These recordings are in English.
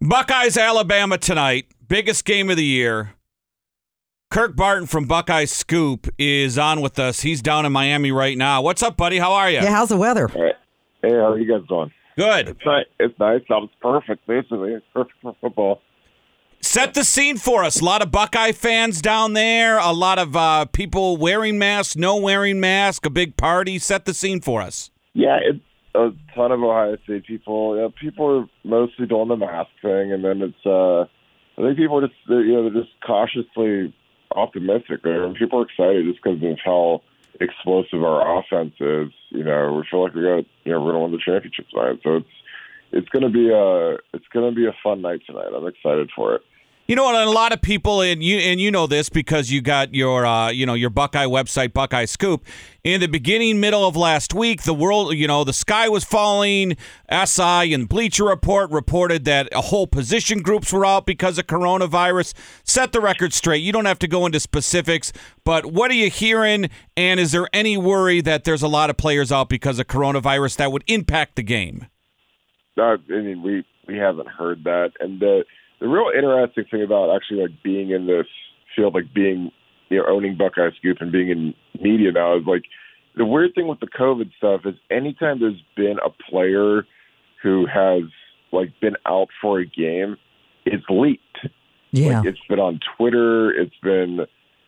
Buckeyes, Alabama tonight. Biggest game of the year. Kirk Barton from Buckeye Scoop is on with us. He's down in Miami right now. What's up, buddy? How are you? Yeah, how's the weather? Hey, how are you guys doing? Good. It's nice. It's nice. It's perfect, basically. It's perfect for football. Set the scene for us. A lot of Buckeye fans down there. A lot of uh, people wearing masks, no wearing masks. A big party. Set the scene for us. Yeah, it's a ton of Ohio State people. Yeah, people are mostly doing the mask thing, and then it's. uh I think people are just you know they're just cautiously optimistic. They're, people are excited just because of how explosive our offense is. You know, we feel like we got you know we're gonna win the championship tonight. So it's it's gonna be a it's gonna be a fun night tonight. I'm excited for it. You know what? A lot of people, and you and you know this because you got your uh, you know your Buckeye website, Buckeye Scoop. In the beginning, middle of last week, the world, you know, the sky was falling. SI and Bleacher Report reported that a whole position groups were out because of coronavirus. Set the record straight. You don't have to go into specifics, but what are you hearing? And is there any worry that there's a lot of players out because of coronavirus that would impact the game? Uh, I mean, we we haven't heard that, and the the real interesting thing about actually like being in this field, like being you know owning Buckeye Scoop and being in media now is like the weird thing with the COVID stuff is anytime there's been a player who has like been out for a game, it's leaked. Yeah. Like, it's been on Twitter. It's been,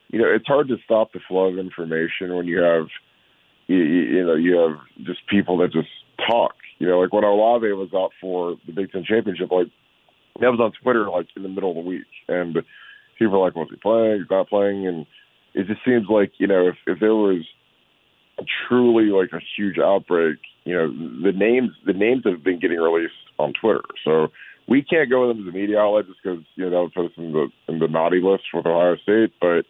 you know, it's hard to stop the flow of information when you have, you, you know, you have just people that just talk. You know, like when Olave was out for the Big Ten championship, like that was on Twitter like in the middle of the week, and people were like, "Was he playing? He's not playing?" And it just seems like you know if if there was truly like a huge outbreak, you know, the names the names have been getting released on Twitter, so we can't go with them as a media outlet just because you know that would put us in the in the naughty list with Ohio State, but.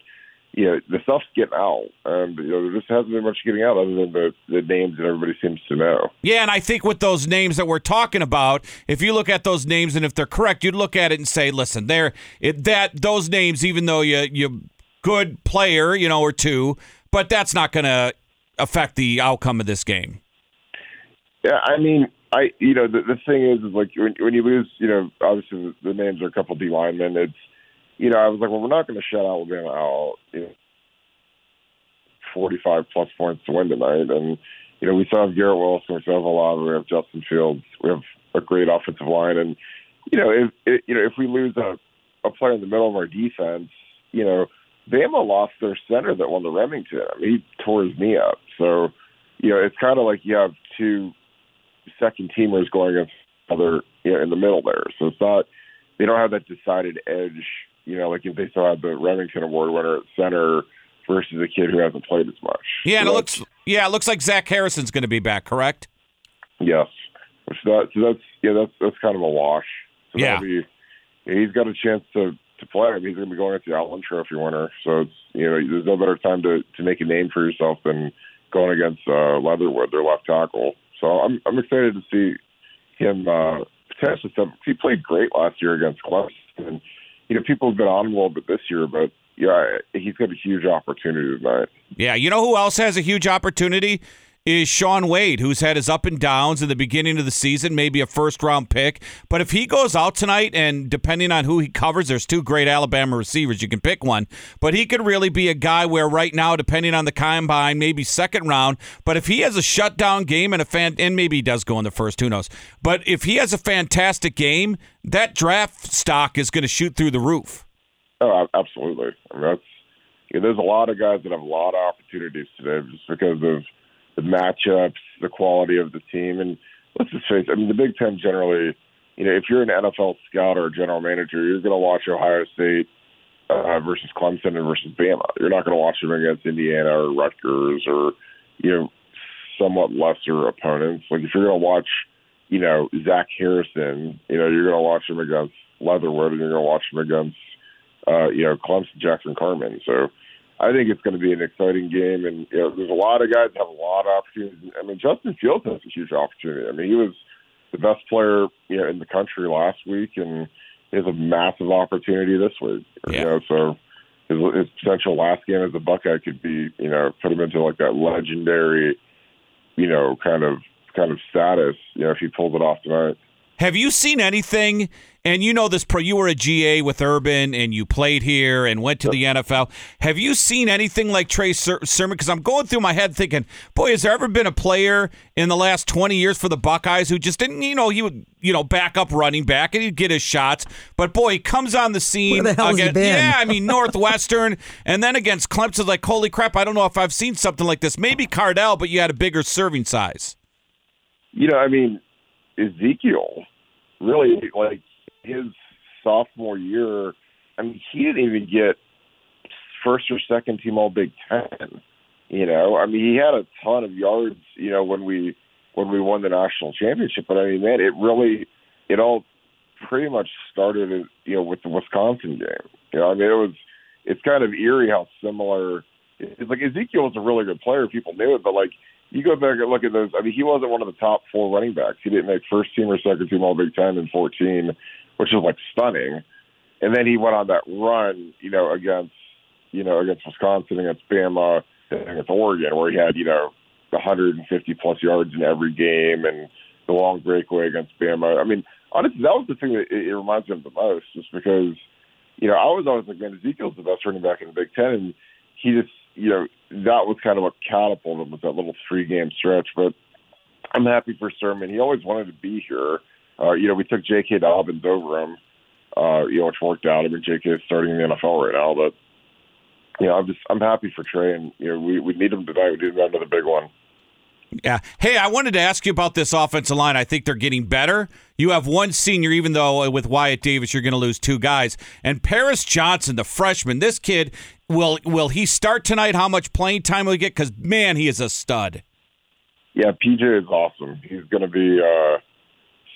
You know, the stuff's getting out, and you know there just hasn't been much getting out other than the, the names that everybody seems to know. Yeah, and I think with those names that we're talking about, if you look at those names and if they're correct, you'd look at it and say, listen, they're it, that those names, even though you you good player, you know, or two, but that's not going to affect the outcome of this game. Yeah, I mean, I you know the the thing is is like when when you lose, you know, obviously the, the names are a couple D linemen. It's you know I was like, well, we're not going to shut Alabama out. You know, forty five plus points to win tonight, and you know we still have Garrett Wilson, we still have Olave, we have Justin Fields, we have a great offensive line, and you know if it, you know if we lose a a player in the middle of our defense, you know. Bama lost their center that won the Rimington. I mean, he tore his knee up. So, you know, it's kind of like you have two second teamers going against other you know, in the middle there. So it's not they don't have that decided edge. You know, like if they still have the Rimington Award winner at center versus a kid who hasn't played as much. Yeah, and So it looks yeah, it looks like Zach Harrison's going to be back, correct? Yes. Which that, so that's yeah, that's that's kind of a wash. So Yeah. be, yeah, he's got a chance to to play. I mean, he's going to be going at the Outland Trophy winner. So it's you know, there's no better time to to make a name for yourself than going against uh, Leatherwood, their left tackle. So I'm I'm excited to see him uh, potentially. Some, he played great last year against Clemson. You know, people have been on a little bit this year, but yeah, he's got a huge opportunity tonight. Yeah, you know who else has a huge opportunity? Is Shaun Wade, who's had his up and downs in the beginning of the season, maybe a first round pick. But if he goes out tonight, and depending on who he covers, there's two great Alabama receivers. You can pick one. But he could really be a guy where right now, depending on the combine, maybe second round. But if he has a shutdown game and a fan, and maybe he does go in the first, who knows? But if he has a fantastic game, that draft stock is going to shoot through the roof. Oh, absolutely. I mean, that's there's a lot of guys that have a lot of opportunities today just because of the matchups, the quality of the team, and let's just face it. I mean, the Big Ten generally, you know, if you're an NFL scout or a general manager, you're going to watch Ohio State uh, versus Clemson and versus Bama. You're not going to watch them against Indiana or Rutgers or you know somewhat lesser opponents. Like if you're going to watch, you know, Zach Harrison, you know, you're going to watch him against Leatherwood, and you're going to watch him against uh, you know, Clemson, Jackson Carman. So I think it's going to be an exciting game. And, you know, there's a lot of guys that have a lot of opportunities. I mean, Justin Fields has a huge opportunity. I mean, he was the best player, you know, in the country last week, and he has a massive opportunity this week. Yeah. You know, so his, his potential last game as a Buckeye could be, you know, put him into like that legendary, you know, kind of kind of status, you know, if he pulls it off tonight. Have you seen anything? And you know this pro. You were a GA with Urban, and you played here and went to the NFL. Have you seen anything like Trey Ser- Sermon? Because I'm going through my head thinking, boy, has there ever been a player in the last 20 years for the Buckeyes who just didn't, you know, he would, you know, back up running back and he'd get his shots, but boy, he comes on the scene. Where the hell has he been? Yeah, I mean Northwestern, and then against Clemson, like holy crap! I don't know if I've seen something like this. Maybe Cardale, but you had a bigger serving size. You know, I mean, Ezekiel really like his sophomore year. I mean, he didn't even get first or second team All Big Ten. You know, I mean, he had a ton of yards. You know, when we when we won the national championship, but I mean, man, it really it all pretty much started, you know, with the Wisconsin game. You know, I mean, it was it's kind of eerie how similar. It's like Ezekiel was a really good player. People knew it, but like you go back and look at those. I mean, he wasn't one of the top four running backs. He didn't make first team or second team All Big Ten in 14, which is like stunning. And then he went on that run, you know, against you know against Wisconsin, against Bama, against Oregon, where he had you know 150 plus yards in every game, and the long breakaway against Bama. I mean, honestly, that was the thing that it, it reminds me of the most, just because you know I was always like, man, Ezekiel's the best running back in the Big Ten, and he just you know that was kind of what catapulted with that little three game stretch. But I'm happy for Sermon. He always wanted to be here. Uh, you know, we took J.K. Dobbins over him, uh, you know, which worked out. I mean, J.K. is starting in the NFL right now, but you know, I'm just I'm happy for Trey, and you know, we we need him tonight. We need another big one. Yeah. Hey, I wanted to ask you about this offensive line. I think they're getting better. You have one senior, even though with Wyatt Davis you're going to lose two guys. And Paris Johnson, the freshman, this kid will will he start tonight? How much playing time will he get? Because man, he is a stud. Yeah, PJ is awesome. He's going to be uh,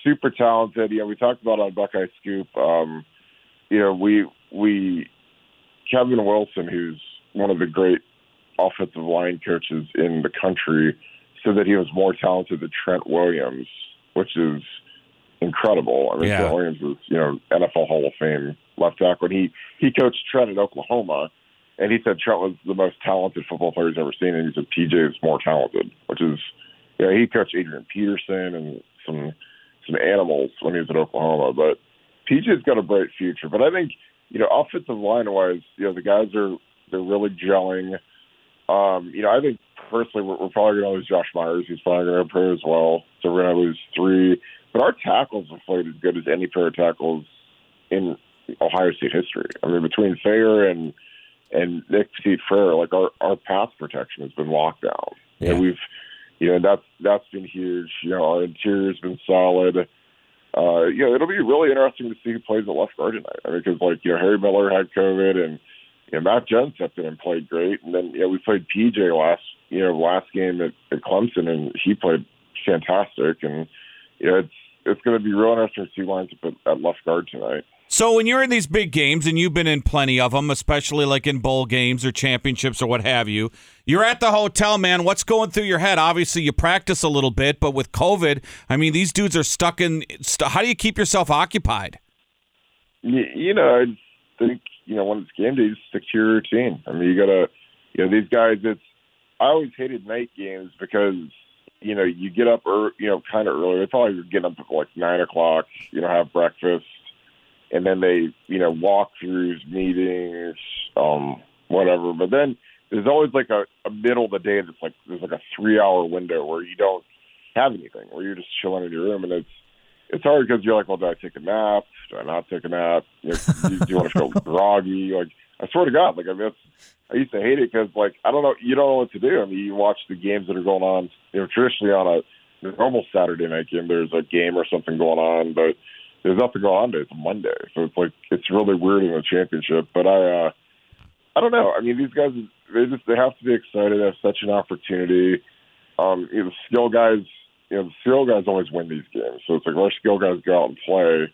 super talented. Yeah, we talked about on Buckeye Scoop. Um, you know, we we Kevin Wilson, who's one of the great offensive line coaches in the country, said that he was more talented than Trent Williams, which is incredible. I mean, Yeah. Trent Williams is you know NFL Hall of Fame left tackle. And he he coached Trent at Oklahoma, and he said Trent was the most talented football player he's ever seen, and he said PJ is more talented, which is yeah. he coached Adrian Peterson and some some animals when he was at Oklahoma, but PJ's got a bright future. But I think you know offensive line wise, you know the guys are they're really gelling. Um, you know, I think personally we're, we're probably going to lose Josh Myers. He's probably going to play as well. So we're going to lose three. But our tackles have played as good as any pair of tackles in Ohio State history. I mean, between Thayer and and Nick Steve Frere, like our our pass protection has been locked down. Yeah. And we've, you know, that's that's been huge. You know, our interior's been solid. Uh, you know, it'll be really interesting to see who plays at left guard tonight. I mean, because like you know, Harry Miller had COVID, and you know, Matt Jones stepped in and played great, and then you know we played PJ last you know last game at, at Clemson, and he played fantastic, and you know it's it's going to be real interesting to see lines up at, at left guard tonight. So when you're in these big games, and you've been in plenty of them, especially like in bowl games or championships or what have you, you're at the hotel, man. What's going through your head? Obviously, you practice a little bit, but with COVID, I mean, these dudes are stuck in. St- how do you keep yourself occupied? You, you know, I think you know when it's game day, you stick to your routine. I mean, you gotta, you know, these guys. It's I always hated night games because you know you get up, ear you know, kind of early. They probably get up at like nine o'clock. You know, have breakfast, and then they you know walk through meetings, um, whatever. But then there's always like a, a middle of the day that's like there's like a three hour window where you don't have anything, where you're just chilling in your room, and it's it's hard because you're like, well, do I take a nap? Do I not take a nap? You know, do, do you want to feel groggy? Like, I swear to God, like I mean, I used to hate it because like I don't know, you don't know what to do. I mean, you watch the games that are going on. You know, traditionally on a normal Saturday night game, there's a game or something going on, but there's nothing going on today. It's Monday, so it's like it's really weird in the championship. But I, uh I don't know. I mean, these guys, they just they have to be excited. They have such an opportunity. Um, you know, the skill guys, you know, the skill guys always win these games. So it's like if our skill guys go out and play,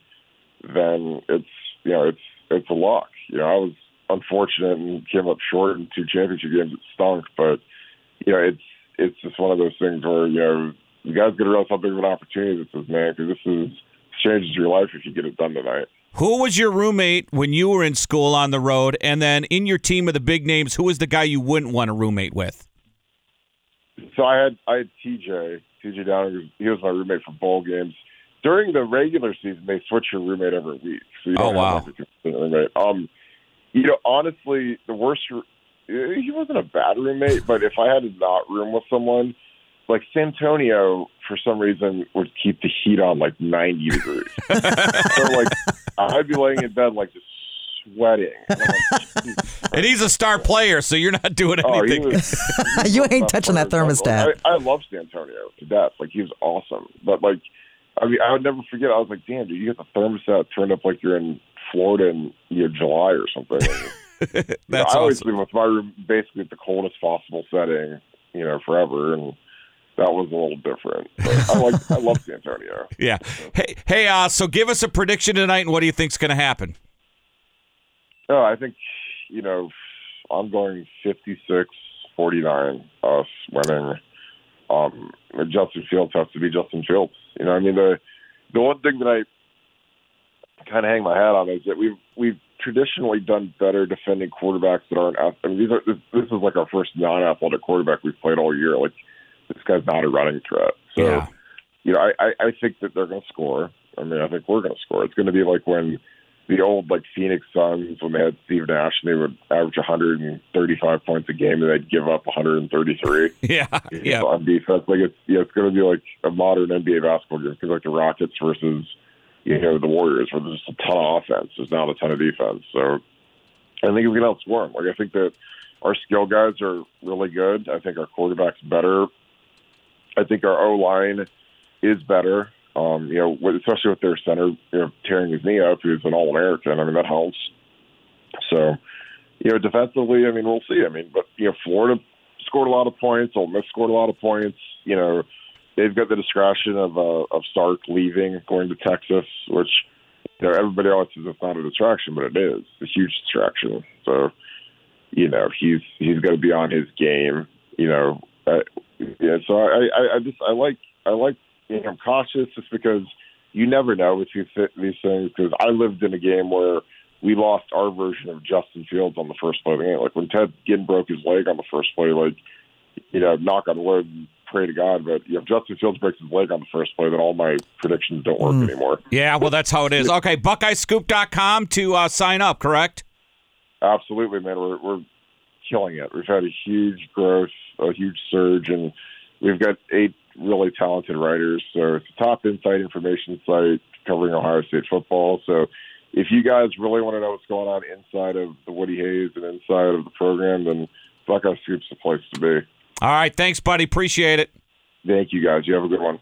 then it's you know it's it's a lock. You know, I was unfortunate and came up short in two championship games. It stunk, but you know, it's it's just one of those things where you know you guys got to realize how big of an opportunity this is, man. Because this is changes your life if you get it done tonight. Who was your roommate when you were in school on the road? And then in your team of the big names, who was the guy you wouldn't want a roommate with? So I had I had TJ TJ Downing. He was my roommate for bowl games. during the regular season they switch your roommate every week. So you Oh, don't wow. have roommate. Um, you know, honestly, the worst. He wasn't a bad roommate, but if I had to not room with someone, like Santonio, for some reason, would keep the heat on like 90 degrees. so like, I'd be laying in bed like just sweating. And like, And he's a star player, so you're not doing Oh, anything. was, You ain't touching that thermostat. I, I love Santonio to death. Like he was awesome, but like, I mean, I would never forget. I was like, damn, dude, you get the thermostat turned up like you're in Florida in you know, July or something. And, you know, That's I always awesome. leave with my room basically at the coldest possible setting, you know, forever, and that was a little different. But I like, I love Santonio. Yeah. Hey, hey. Uh, so give us a prediction tonight, and what do you think's going to happen? No, I think, you know, I'm going 56 49, us winning. Um, Justin Fields has to be Justin Fields. You know, I mean, the the one thing that I kind of hang my hat on is that we've we've traditionally done better defending quarterbacks that aren't. I mean, these are this, this is like our first non-athletic quarterback we've played all year. Like this guy's not a running threat. So, Yeah. you know, I, I, I think that they're going to score. I mean, I think we're going to score. It's going to be like when the old like Phoenix Suns when they had Steve Nash and they would average 135 points a game and they'd give up 133 Yeah. Yeah. on defense. Like it's yeah, it's going to be like a modern NBA basketball game because like the Rockets versus you know the Warriors where there's just a ton of offense. There's not a ton of defense. So I think we can outscore them. Like I think that our skill guys are really good. I think our quarterback's better. I think our O line is better. Um, you know, especially with their center, you know, tearing his knee up, who's an All American. I mean, that helps. So, you know, defensively, I mean, we'll see. I mean, but you know, Florida scored a lot of points. Ole Miss scored a lot of points. You know, they've got the discretion of uh, of Sark leaving, going to Texas, which you know everybody always says it's not a distraction, but it is a huge distraction. So, you know, he's he's got to be on his game. You know, uh, yeah. So I, I I just I like I like you know, cautious just because you never know with these these things. Because I lived in a game where we lost our version of Justin Fields on the first play of the game. Like when Ted Ginn broke his leg on the first play, like you know, knock on wood, pray to God. But if Justin Fields breaks his leg on the first play, then all my predictions don't work anymore. Yeah. Well, that's how it is. Okay. BuckeyeScoop.com to uh, sign up. Correct. Absolutely, man. We're we're killing it. We've had a huge growth, a huge surge, and we've got eight really talented writers. So it's a top insight information site covering Ohio State football. So if you guys really want to know what's going on inside of the Woody Hayes and inside of the program, then Buckeye Scoop's the place to be. All right. Thanks, buddy. Appreciate it. Thank you guys. You have a good one.